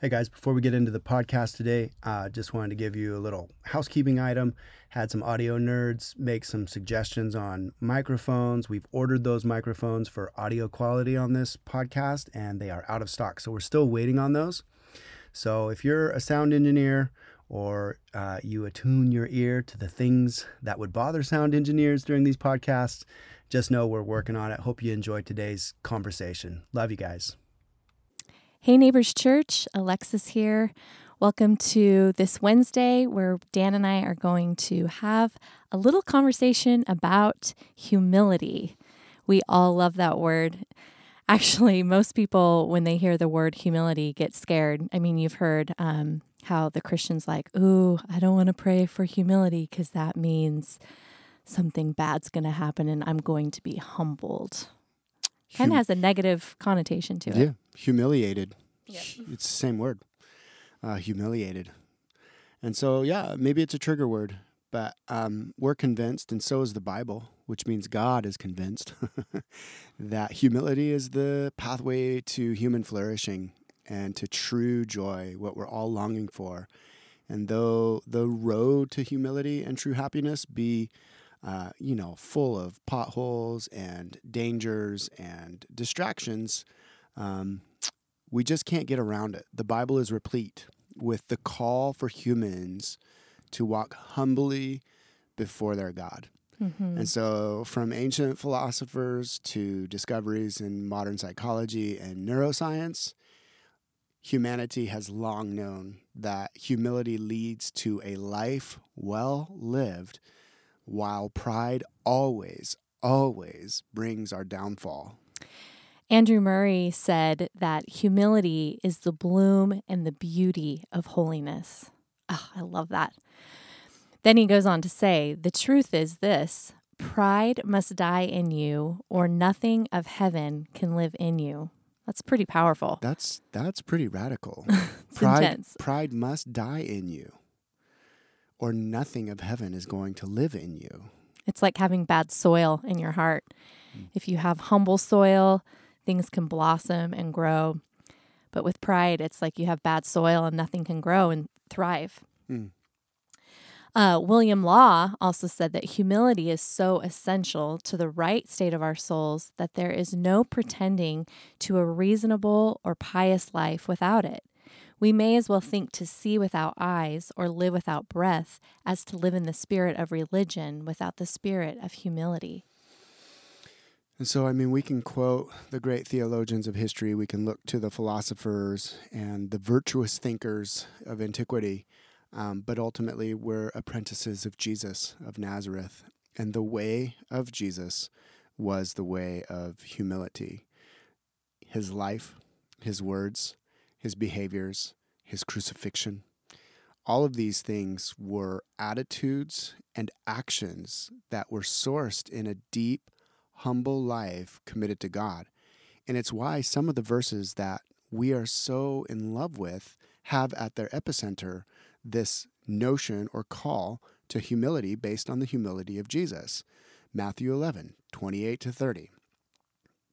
Hey guys, before we get into the podcast today, I uh, just wanted to give you a little housekeeping item. Had some audio nerds make some suggestions on microphones. We've ordered those microphones for audio quality on this podcast, and they are out of stock. So we're still waiting on those. So if you're a sound engineer or uh, you attune your ear to the things that would bother sound engineers during these podcasts, just know we're working on it. Hope you enjoyed today's conversation. Love you guys. Hey, Neighbors Church, Alexis here. Welcome to this Wednesday where Dan and I are going to have a little conversation about humility. We all love that word. Actually, most people, when they hear the word humility, get scared. I mean, you've heard um, how the Christian's like, Ooh, I don't want to pray for humility because that means something bad's going to happen and I'm going to be humbled. Kind of has a negative connotation to it. Yeah, humiliated. Yeah. It's the same word, uh, humiliated. And so, yeah, maybe it's a trigger word, but um, we're convinced, and so is the Bible, which means God is convinced that humility is the pathway to human flourishing and to true joy, what we're all longing for. And though the road to humility and true happiness be uh, you know, full of potholes and dangers and distractions. Um, we just can't get around it. The Bible is replete with the call for humans to walk humbly before their God. Mm-hmm. And so, from ancient philosophers to discoveries in modern psychology and neuroscience, humanity has long known that humility leads to a life well lived while pride always, always brings our downfall. Andrew Murray said that humility is the bloom and the beauty of holiness. Oh, I love that. Then he goes on to say, The truth is this pride must die in you, or nothing of heaven can live in you. That's pretty powerful. That's that's pretty radical. pride, intense. Pride must die in you or nothing of heaven is going to live in you. It's like having bad soil in your heart. Mm. If you have humble soil, things can blossom and grow. But with pride, it's like you have bad soil and nothing can grow and thrive. Mm. Uh, William Law also said that humility is so essential to the right state of our souls that there is no pretending to a reasonable or pious life without it. We may as well think to see without eyes or live without breath as to live in the spirit of religion without the spirit of humility. And so, I mean, we can quote the great theologians of history, we can look to the philosophers and the virtuous thinkers of antiquity, um, but ultimately, we're apprentices of Jesus of Nazareth. And the way of Jesus was the way of humility. His life, his words, his behaviors, his crucifixion. All of these things were attitudes and actions that were sourced in a deep, humble life committed to God. And it's why some of the verses that we are so in love with have at their epicenter this notion or call to humility based on the humility of Jesus. Matthew 11, 28 to 30.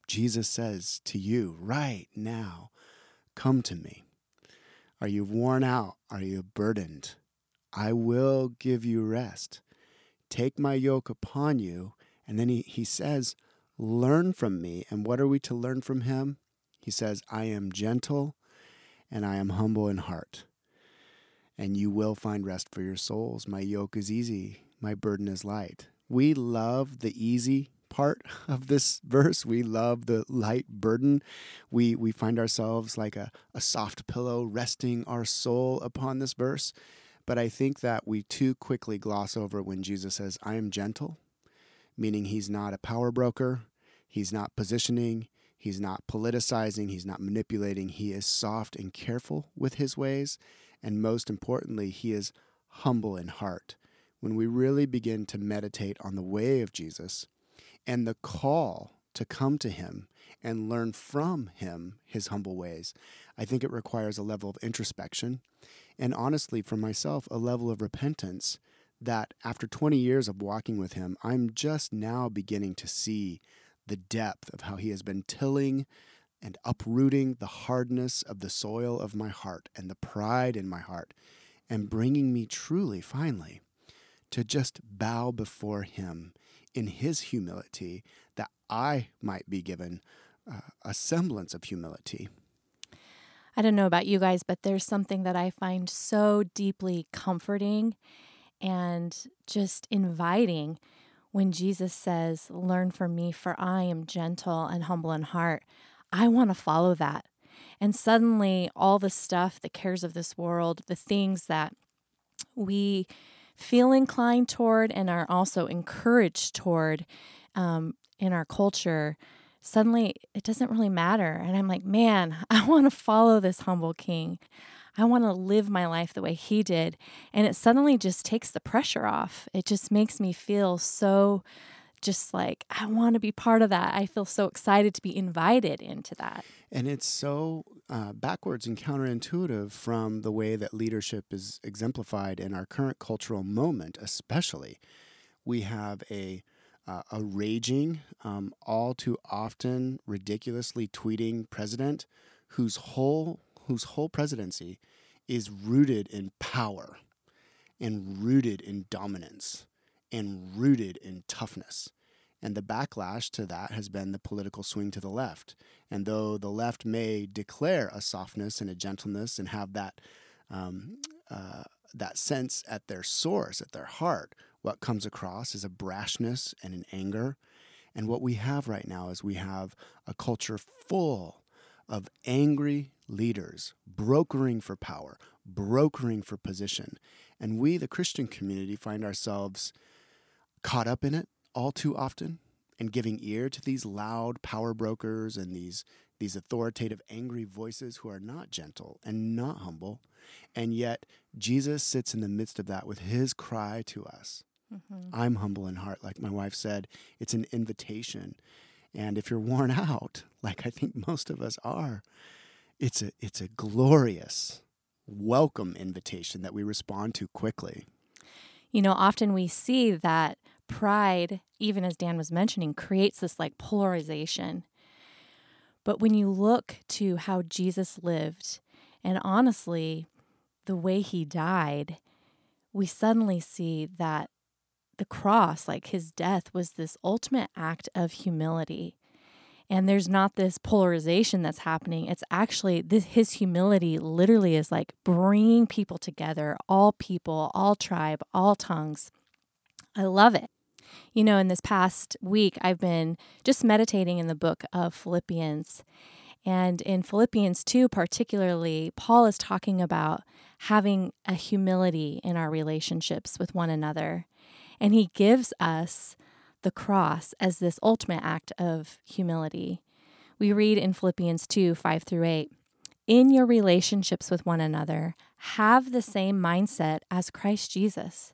Jesus says to you right now, Come to me. Are you worn out? Are you burdened? I will give you rest. Take my yoke upon you. And then he, he says, Learn from me. And what are we to learn from him? He says, I am gentle and I am humble in heart. And you will find rest for your souls. My yoke is easy, my burden is light. We love the easy part of this verse. We love the light burden. We we find ourselves like a, a soft pillow resting our soul upon this verse. But I think that we too quickly gloss over when Jesus says, I am gentle, meaning he's not a power broker, he's not positioning, he's not politicizing, he's not manipulating. He is soft and careful with his ways. And most importantly, he is humble in heart. When we really begin to meditate on the way of Jesus, and the call to come to him and learn from him his humble ways. I think it requires a level of introspection and honestly for myself a level of repentance that after 20 years of walking with him, I'm just now beginning to see the depth of how he has been tilling and uprooting the hardness of the soil of my heart and the pride in my heart, and bringing me truly, finally, to just bow before Him in His humility, that I might be given uh, a semblance of humility. I don't know about you guys, but there's something that I find so deeply comforting and just inviting when Jesus says, Learn from me, for I am gentle and humble in heart. I want to follow that. And suddenly, all the stuff, the cares of this world, the things that we feel inclined toward and are also encouraged toward um, in our culture, suddenly it doesn't really matter. And I'm like, man, I want to follow this humble king. I want to live my life the way he did. And it suddenly just takes the pressure off. It just makes me feel so just like I want to be part of that. I feel so excited to be invited into that. And it's so uh, backwards and counterintuitive from the way that leadership is exemplified in our current cultural moment, especially. We have a uh, a raging, um, all too often ridiculously tweeting president whose whole whose whole presidency is rooted in power and rooted in dominance and rooted in toughness. And the backlash to that has been the political swing to the left. And though the left may declare a softness and a gentleness and have that um, uh, that sense at their source, at their heart, what comes across is a brashness and an anger. And what we have right now is we have a culture full of angry leaders brokering for power, brokering for position. And we, the Christian community, find ourselves caught up in it all too often and giving ear to these loud power brokers and these these authoritative angry voices who are not gentle and not humble. And yet Jesus sits in the midst of that with his cry to us. Mm-hmm. I'm humble in heart like my wife said. It's an invitation. And if you're worn out like I think most of us are it's a it's a glorious welcome invitation that we respond to quickly. You know often we see that pride, even as Dan was mentioning, creates this like polarization. But when you look to how Jesus lived, and honestly, the way he died, we suddenly see that the cross, like his death, was this ultimate act of humility. And there's not this polarization that's happening. It's actually this, his humility literally is like bringing people together, all people, all tribe, all tongues. I love it. You know, in this past week, I've been just meditating in the book of Philippians. And in Philippians 2, particularly, Paul is talking about having a humility in our relationships with one another. And he gives us the cross as this ultimate act of humility. We read in Philippians 2 5 through 8 In your relationships with one another, have the same mindset as Christ Jesus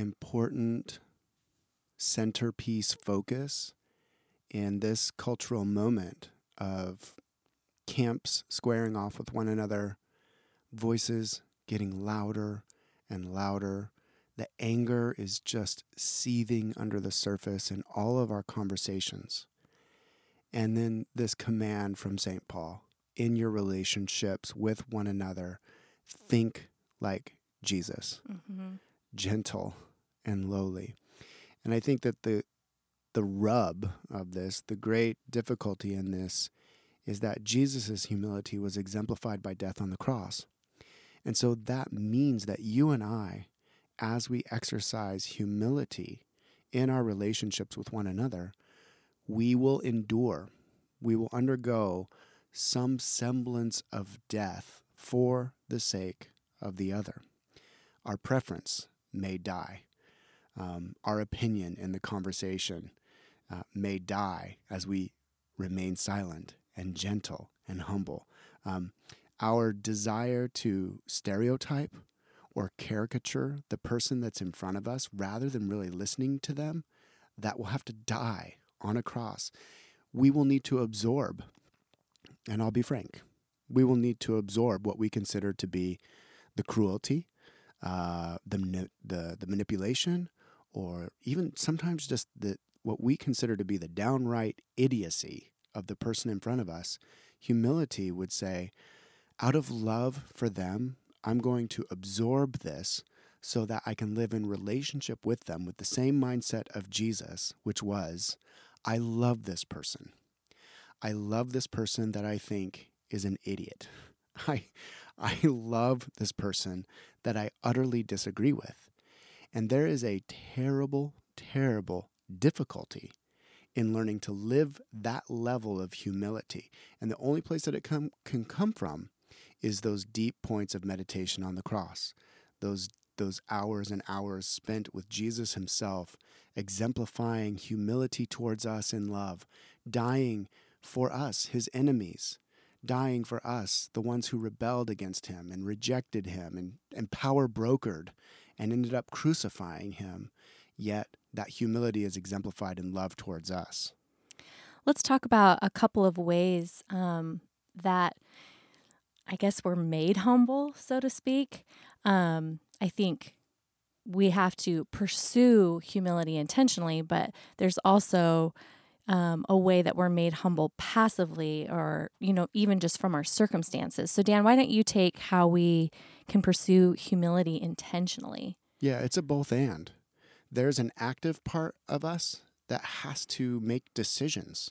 important centerpiece focus in this cultural moment of camps squaring off with one another, voices getting louder and louder. The anger is just seething under the surface in all of our conversations. And then this command from St. Paul in your relationships with one another, think like Jesus. Mm-hmm gentle and lowly. And I think that the the rub of this, the great difficulty in this, is that Jesus' humility was exemplified by death on the cross. And so that means that you and I, as we exercise humility in our relationships with one another, we will endure, we will undergo some semblance of death for the sake of the other. Our preference may die. Um, our opinion in the conversation uh, may die as we remain silent and gentle and humble. Um, our desire to stereotype or caricature the person that's in front of us rather than really listening to them, that will have to die on a cross. We will need to absorb, and I'll be frank, we will need to absorb what we consider to be the cruelty, uh, the, the, the manipulation, or even sometimes just the, what we consider to be the downright idiocy of the person in front of us. Humility would say, out of love for them, I'm going to absorb this so that I can live in relationship with them with the same mindset of Jesus, which was, I love this person. I love this person that I think is an idiot. I, I love this person that I utterly disagree with. And there is a terrible, terrible difficulty in learning to live that level of humility. And the only place that it com- can come from is those deep points of meditation on the cross, those those hours and hours spent with Jesus himself, exemplifying humility towards us in love, dying for us, his enemies, dying for us, the ones who rebelled against him and rejected him and, and power brokered and ended up crucifying him. Yet that humility is exemplified in love towards us. Let's talk about a couple of ways um, that I guess we're made humble, so to speak. Um, I think we have to pursue humility intentionally, but there's also um, a way that we're made humble passively or, you know, even just from our circumstances. So, Dan, why don't you take how we can pursue humility intentionally? Yeah, it's a both and. There's an active part of us that has to make decisions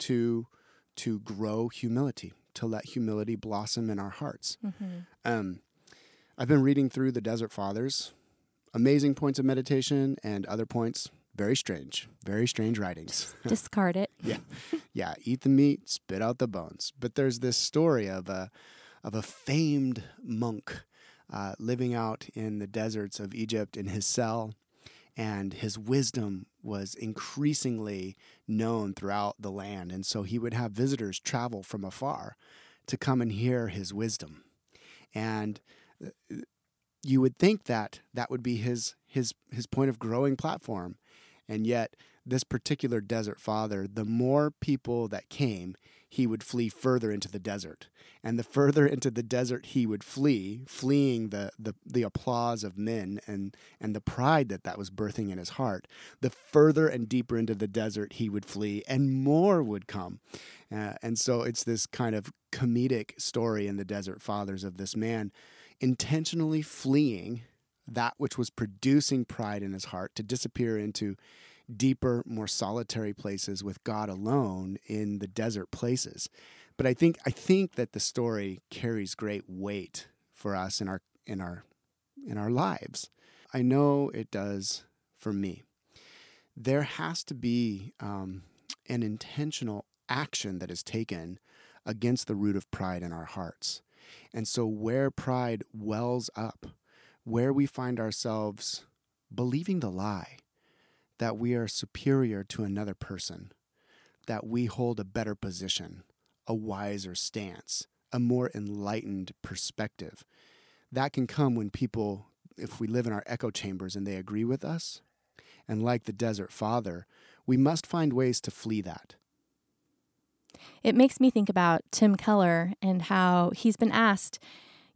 to to grow humility to let humility blossom in our hearts. Mm-hmm. Um, I've been reading through the Desert Fathers, amazing points of meditation, and other points very strange, very strange writings. Discard it. yeah, yeah. Eat the meat, spit out the bones. But there's this story of a of a famed monk uh, living out in the deserts of Egypt in his cell, and his wisdom was increasingly known throughout the land. And so he would have visitors travel from afar to come and hear his wisdom. And uh, you would think that that would be his his his point of growing platform. And yet this particular desert father, the more people that came, he would flee further into the desert. And the further into the desert he would flee, fleeing the, the, the applause of men and, and the pride that that was birthing in his heart, the further and deeper into the desert he would flee, and more would come. Uh, and so it's this kind of comedic story in the Desert Fathers of this man intentionally fleeing that which was producing pride in his heart to disappear into deeper, more solitary places with God alone in the desert places. But I think I think that the story carries great weight for us in our in our in our lives. I know it does for me. There has to be um, an intentional action that is taken against the root of pride in our hearts. And so, where pride wells up, where we find ourselves believing the lie, that we are superior to another person, that we hold a better position, a wiser stance, a more enlightened perspective. That can come when people, if we live in our echo chambers and they agree with us, and like the desert father, we must find ways to flee that. It makes me think about Tim Keller and how he's been asked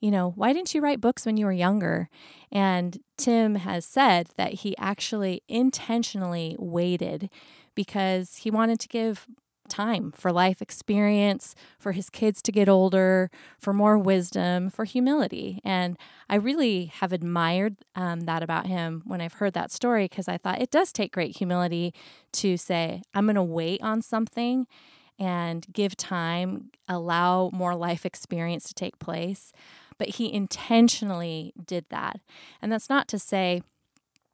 you know, why didn't you write books when you were younger? And Tim has said that he actually intentionally waited because he wanted to give time for life experience, for his kids to get older, for more wisdom, for humility. And I really have admired um, that about him when I've heard that story because I thought it does take great humility to say, I'm going to wait on something and give time, allow more life experience to take place but he intentionally did that. And that's not to say,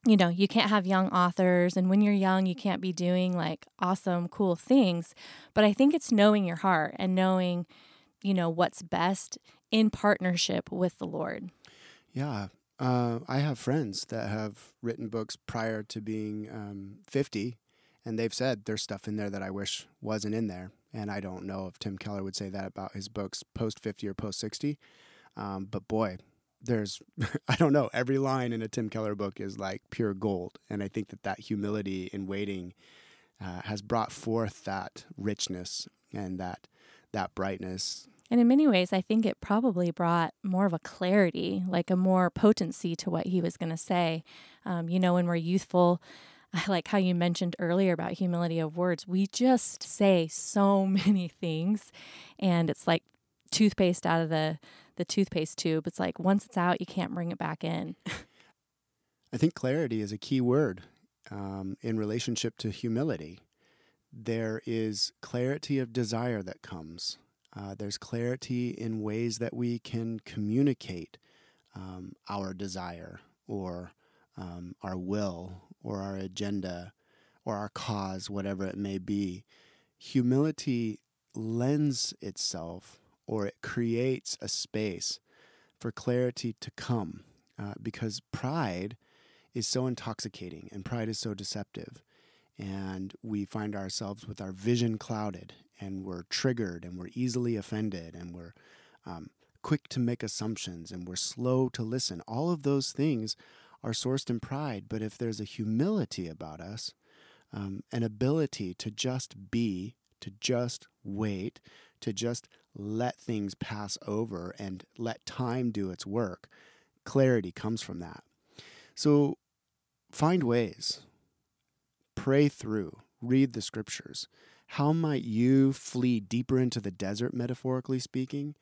you know, you can't have young authors, and when you're young, you can't be doing like awesome, cool things. But I think it's knowing your heart and knowing, you know, what's best in partnership with the Lord. Yeah. Uh, I have friends that have written books prior to being um, 50, and they've said there's stuff in there that I wish wasn't in there. And I don't know if Tim Keller would say that about his books post 50 or post 60. Um, but boy, there's, I don't know, every line in a Tim Keller book is like pure gold. And I think that that humility in waiting uh, has brought forth that richness and that, that brightness And in many ways, I think it probably brought more of a clarity, like a more potency to what he was going to say. Um, you know, when we're youthful, I like how you mentioned earlier about humility of words. We just say so many things, and it's like toothpaste out of the the toothpaste tube. It's like once it's out, you can't bring it back in. I think clarity is a key word um, in relationship to humility. There is clarity of desire that comes. Uh, there's clarity in ways that we can communicate um, our desire or um, our will or our agenda or our cause, whatever it may be. Humility lends itself or it creates a space for clarity to come uh, because pride is so intoxicating and pride is so deceptive. And we find ourselves with our vision clouded and we're triggered and we're easily offended and we're um, quick to make assumptions and we're slow to listen. All of those things are sourced in pride. But if there's a humility about us, um, an ability to just be, to just wait, to just let things pass over and let time do its work, clarity comes from that. So find ways, pray through, read the scriptures. How might you flee deeper into the desert, metaphorically speaking,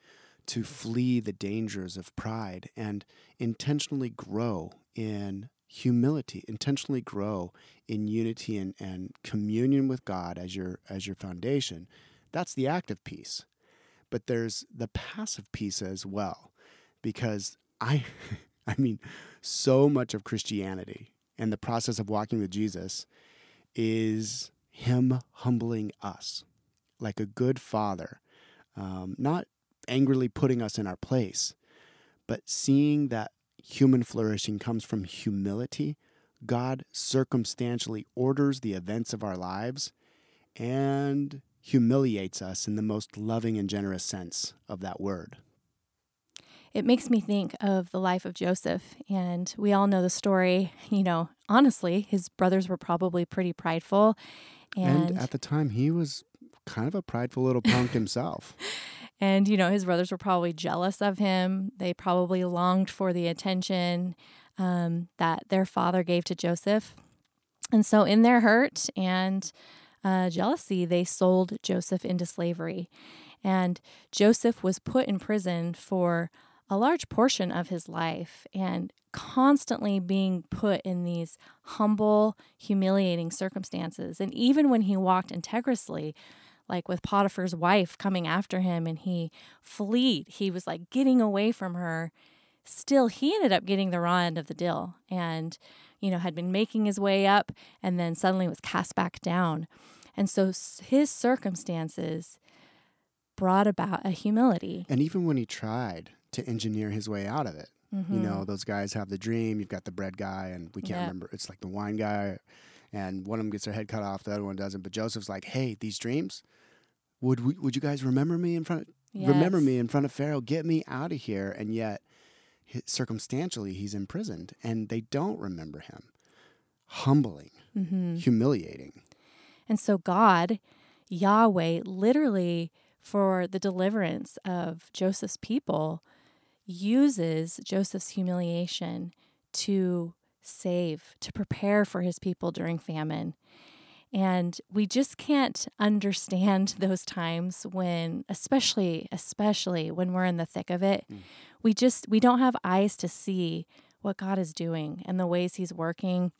to flee the dangers of pride and intentionally grow in humility, intentionally grow in unity and, and communion with God as your as your foundation? That's the active piece. But there's the passive piece as well. Because I I mean, so much of Christianity and the process of walking with Jesus is Him humbling us like a good father, um, not angrily putting us in our place, but seeing that human flourishing comes from humility. God circumstantially orders the events of our lives and humiliates us in the most loving and generous sense of that word. It makes me think of the life of Joseph, and we all know the story. You know, honestly, his brothers were probably pretty prideful. And, and at the time, he was kind of a prideful little punk himself. And, you know, his brothers were probably jealous of him. They probably longed for the attention um, that their father gave to Joseph. And so, in their hurt and uh, jealousy, they sold Joseph into slavery. And Joseph was put in prison for a large portion of his life and constantly being put in these humble, humiliating circumstances. And even when he walked integrously, like with Potiphar's wife coming after him and he fled, he was like getting away from her. Still, he ended up getting the raw end of the deal and, you know, had been making his way up and then suddenly was cast back down. And so his circumstances brought about a humility. And even when he tried to engineer his way out of it, Mm-hmm. you know, those guys have the dream. You've got the bread guy, and we can't Yeah. remember. It's like the wine guy, and one of them gets their head cut off, the other one doesn't. But Joseph's like, "Hey, these dreams, would we, would you guys remember me in front? Remember Yes. me in front of Pharaoh? Get me out of here!" And yet, circumstantially, he's imprisoned, and they don't remember him. Humbling, Mm-hmm. humiliating. And so God, Yahweh, literally for the deliverance of Joseph's people, uses Joseph's humiliation to save, to prepare for his people during famine. And we just can't understand those times when, especially, especially when we're in the thick of it. Mm. We just, we don't have eyes to see what God is doing and the ways he's working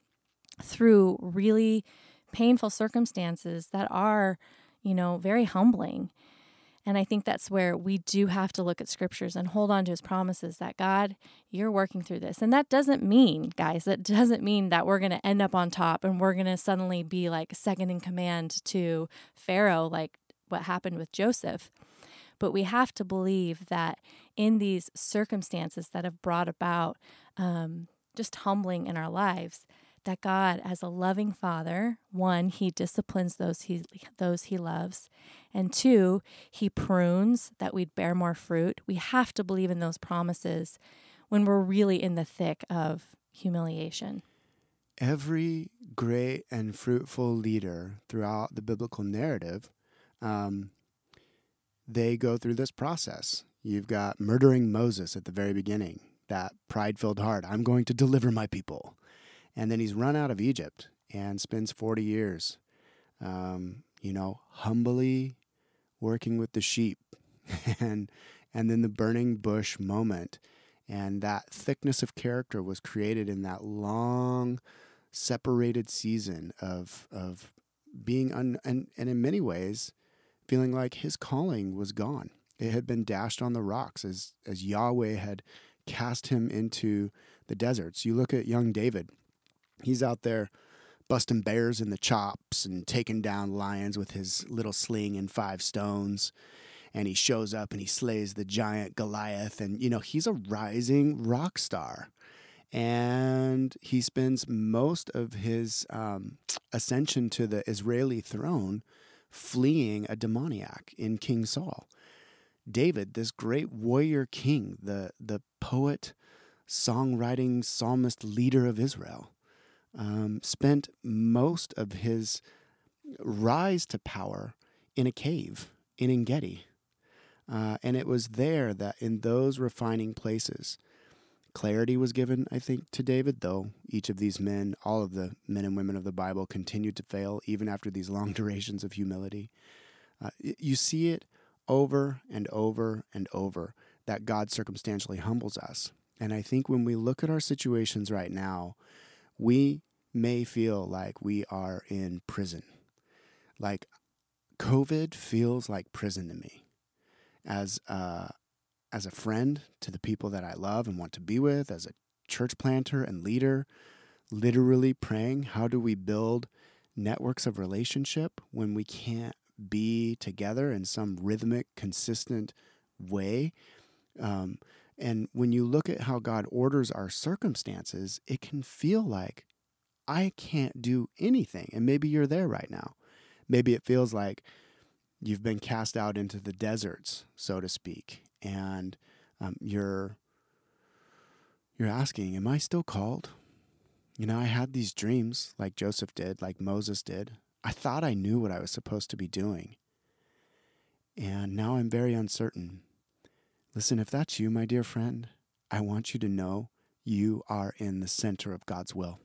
through really painful circumstances that are, you know, very humbling. And I think that's where we do have to look at scriptures and hold on to his promises that God, you're working through this. And that doesn't mean, guys, that doesn't mean that we're going to end up on top and we're going to suddenly be like second in command to Pharaoh, like what happened with Joseph. But we have to believe that in these circumstances that have brought about um, just humbling in our lives, that God, as a loving father, one, he disciplines those he those he loves, and two, he prunes that we'd bear more fruit. We have to believe in those promises when we're really in the thick of humiliation. Every great and fruitful leader throughout the biblical narrative, um, they go through this process. You've got murdering Moses at the very beginning, that pride filled heart. I'm going to deliver my people. And then he's run out of Egypt and spends 40 years, um, you know, humbly working with the sheep. and, and then the burning bush moment. And that thickness of character was created in that long, separated season of, of being, un, and, and in many ways, feeling like his calling was gone. It had been dashed on the rocks as, as Yahweh had cast him into the deserts. You look at young David, he's out there busting bears in the chops and taking down lions with his little sling and five stones. And he shows up and he slays the giant Goliath. And, you know, he's a rising rock star. And he spends most of his um, ascension to the Israeli throne fleeing a demoniac in King Saul. David, this great warrior king, the, the poet, songwriting, psalmist leader of Israel, um, spent most of his rise to power in a cave in Engedi. Uh, and it was there that in those refining places, clarity was given, I think, to David, though each of these men, all of the men and women of the Bible, continued to fail even after these long durations of humility. Uh, you see it over and over and over that God circumstantially humbles us. And I think when we look at our situations right now, we may feel like we are in prison. Like COVID feels like prison to me. As a, as a friend to the people that I love and want to be with, as a church planter and leader, literally praying, how do we build networks of relationship when we can't be together in some rhythmic, consistent way? Um, and when you look at how God orders our circumstances, it can feel like I can't do anything. And maybe you're there right now. Maybe it feels like you've been cast out into the deserts, so to speak, and um, you're you're asking, "Am I still called?" You know, I had these dreams, like Joseph did, like Moses did. I thought I knew what I was supposed to be doing, and now I'm very uncertain. Listen, if that's you, my dear friend, I want you to know you are in the center of God's will.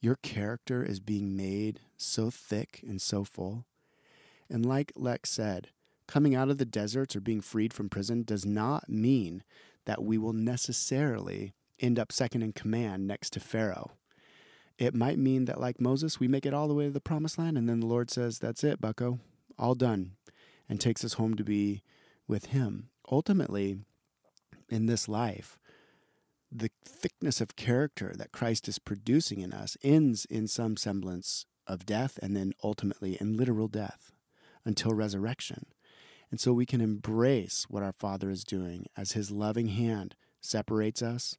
Your character is being made so thick and so full. And like Lex said, coming out of the deserts or being freed from prison does not mean that we will necessarily end up second in command next to Pharaoh. It might mean that, like Moses, we make it all the way to the promised land, and then the Lord says, That's it, bucko, all done, and takes us home to be with Him. Ultimately, in this life, the thickness of character that Christ is producing in us ends in some semblance of death and then ultimately in literal death until resurrection. And so we can embrace what our Father is doing as His loving hand separates us,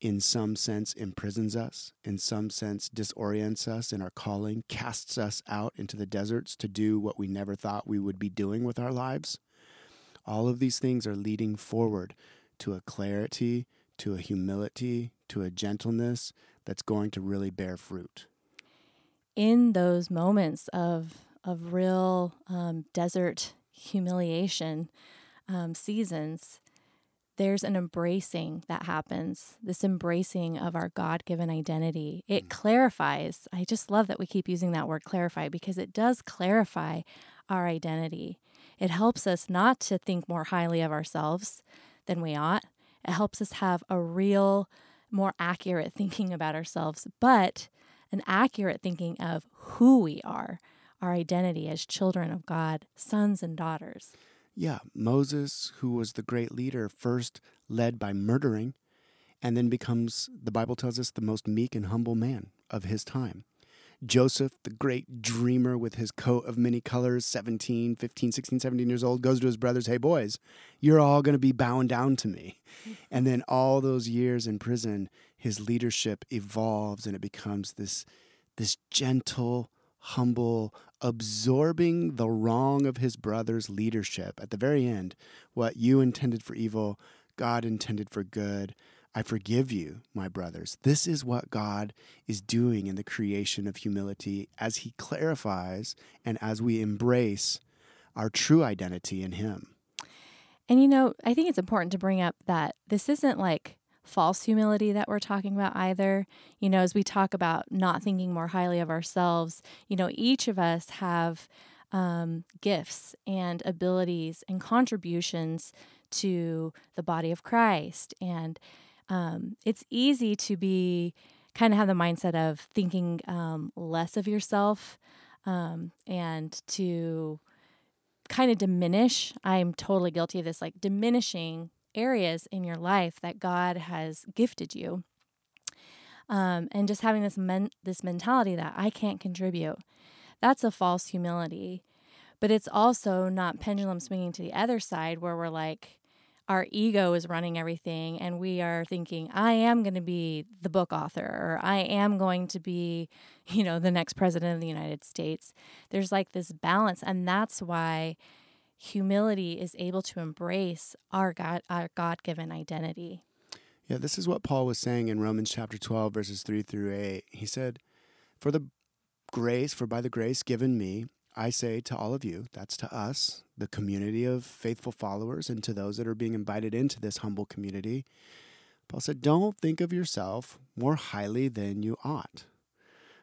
in some sense imprisons us, in some sense disorients us in our calling, casts us out into the deserts to do what we never thought we would be doing with our lives. All of these things are leading forward to a clarity to a humility, to a gentleness that's going to really bear fruit. In those moments of of real um, desert humiliation um, seasons, there's an embracing that happens. This embracing of our God given identity. It mm. clarifies. I just love that we keep using that word clarify because it does clarify our identity. It helps us not to think more highly of ourselves than we ought, it helps us have a real, more accurate thinking about ourselves, but an accurate thinking of who we are, our identity as children of God, sons and daughters. Yeah, Moses, who was the great leader, first led by murdering, and then becomes, the Bible tells us, the most meek and humble man of his time. Joseph, the great dreamer with his coat of many colors, 17, 15, 16, 17 years old, goes to his brothers, Hey, boys, you're all going to be bowing down to me. Mm-hmm. And then all those years in prison, his leadership evolves and it becomes this, this gentle, humble, absorbing the wrong of his brother's leadership. At the very end, what you intended for evil, God intended for good. I forgive you, my brothers. This is what God is doing in the creation of humility as He clarifies and as we embrace our true identity in Him. And you know, I think it's important to bring up that this isn't like false humility that we're talking about either. You know, as we talk about not thinking more highly of ourselves, you know, each of us have um, gifts and abilities and contributions to the body of Christ. And um, it's easy to be kind of have the mindset of thinking um, less of yourself um, and to kind of diminish. I'm totally guilty of this, like diminishing areas in your life that God has gifted you. Um, and just having this men- this mentality that I can't contribute, that's a false humility. But it's also not pendulum swinging to the other side where we're like, our ego is running everything and we are thinking i am going to be the book author or i am going to be you know the next president of the united states. There's like this balance and that's why humility is able to embrace our god our god-given identity. Yeah this is what paul was saying in romans chapter 12 verses 3 through 8 he said for the grace for by the grace given me I say to all of you, that's to us, the community of faithful followers, and to those that are being invited into this humble community, Paul said, Don't think of yourself more highly than you ought,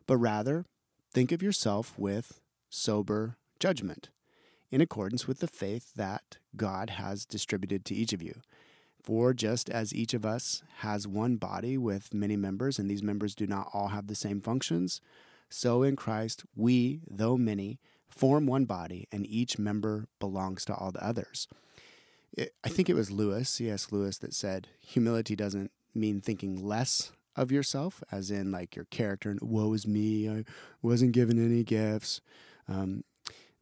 but rather think of yourself with sober judgment, in accordance with the faith that God has distributed to each of you. For just as each of us has one body with many members, and these members do not all have the same functions, so in Christ we, though many, form one body, and each member belongs to all the others. It, I think it was Lewis, C.S. Lewis, that said humility doesn't mean thinking less of yourself, as in like your character and woe is me, I wasn't given any gifts. Um,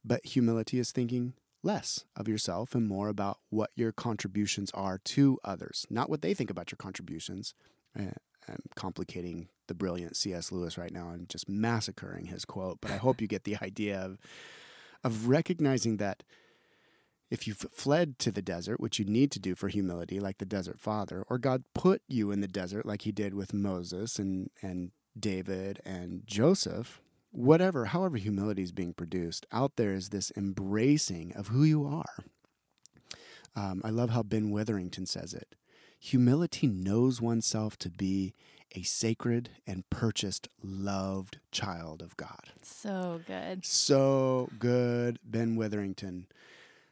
but humility is thinking less of yourself and more about what your contributions are to others, not what they think about your contributions. Uh, complicating the brilliant C.S. Lewis right now and just massacring his quote, but I hope you get the idea of of recognizing that if you've fled to the desert, which you need to do for humility, like the desert father, or God put you in the desert, like he did with Moses and, and David and Joseph, whatever, however humility is being produced, out there is this embracing of who you are. Um, I love how Ben Witherington says it. Humility knows oneself to be a sacred and purchased, loved child of God. So good. So good, Ben Witherington.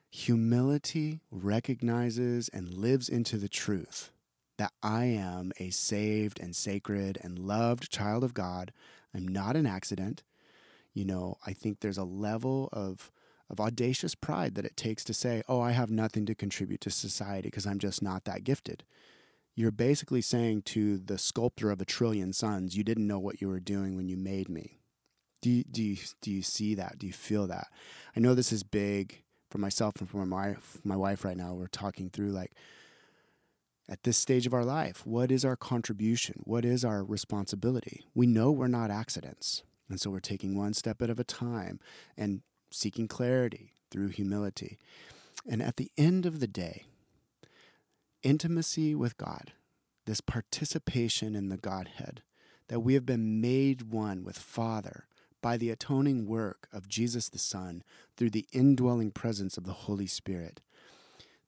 Humility recognizes and lives into the truth that I am a saved and sacred and loved child of God. I'm not an accident. You know, I think there's a level of of audacious pride that it takes to say, "Oh, I have nothing to contribute to society because I'm just not that gifted." You're basically saying to the sculptor of a trillion suns, you didn't know what you were doing when you made me. Do you, do you, do you see that? Do you feel that? I know this is big for myself and for my my wife right now. We're talking through like, at this stage of our life, what is our contribution? What is our responsibility? We know we're not accidents. And so we're taking one step at a time and seeking clarity through humility. And at the end of the day, intimacy with God, this participation in the Godhead, that we have been made one with Father by the atoning work of Jesus the Son through the indwelling presence of the Holy Spirit.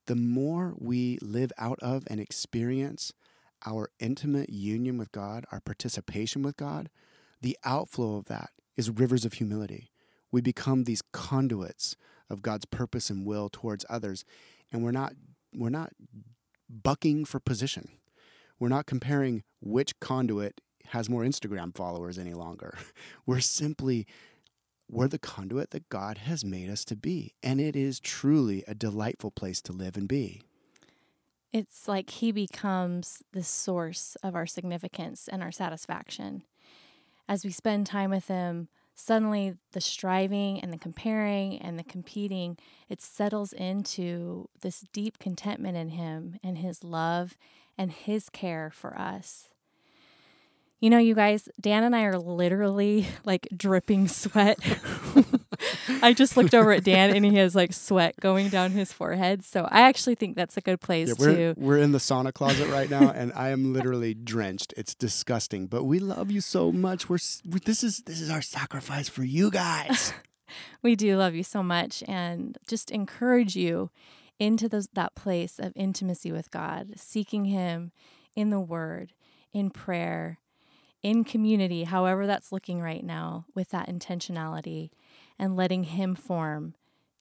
The more we live out of and experience our intimate union with God, our participation with God, the outflow of that is rivers of humility. We become these conduits of God's purpose and will towards others, and we're not we're not bucking for position. We're not comparing which conduit has more Instagram followers any longer. We're simply we're the conduit that God has made us to be, and it is truly a delightful place to live and be. It's like he becomes the source of our significance and our satisfaction. as we spend time with Him, suddenly the striving and the comparing and the competing, it settles into this deep contentment in Him and His love and His care for us. You know, you guys, Dan and I are literally like dripping sweat. I just looked over at Dan and he has like sweat going down his forehead. So I actually think that's a good place Yeah, we're, to. we're in the sauna closet right now, and I am literally drenched. It's disgusting, but we love you so much. We're, s- we this is this is our sacrifice for you guys. We do love you so much and just encourage you into those, that place of intimacy with God, seeking Him in the Word, in prayer, in community, however that's looking right now, with that intentionality and letting Him form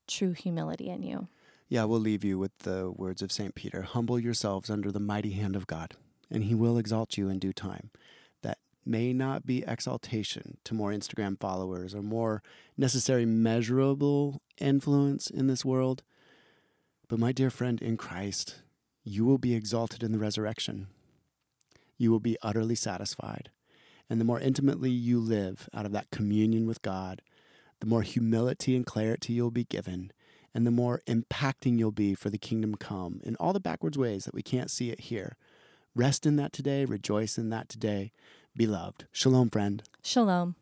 true humility in you. yeah, we'll leave you with the words of Saint Peter: "Humble yourselves under the mighty hand of God, and He will exalt you in due time." That may not be exaltation to more Instagram followers or more necessary measurable influence in this world, but my dear friend in Christ, you will be exalted in the resurrection. You will be utterly satisfied. And the more intimately you live out of that communion with God, the more humility and clarity you'll be given, and the more impacting you'll be for the kingdom come in all the backwards ways that we can't see it here. Rest in that today, rejoice in that today. Beloved. Shalom, friend. Shalom.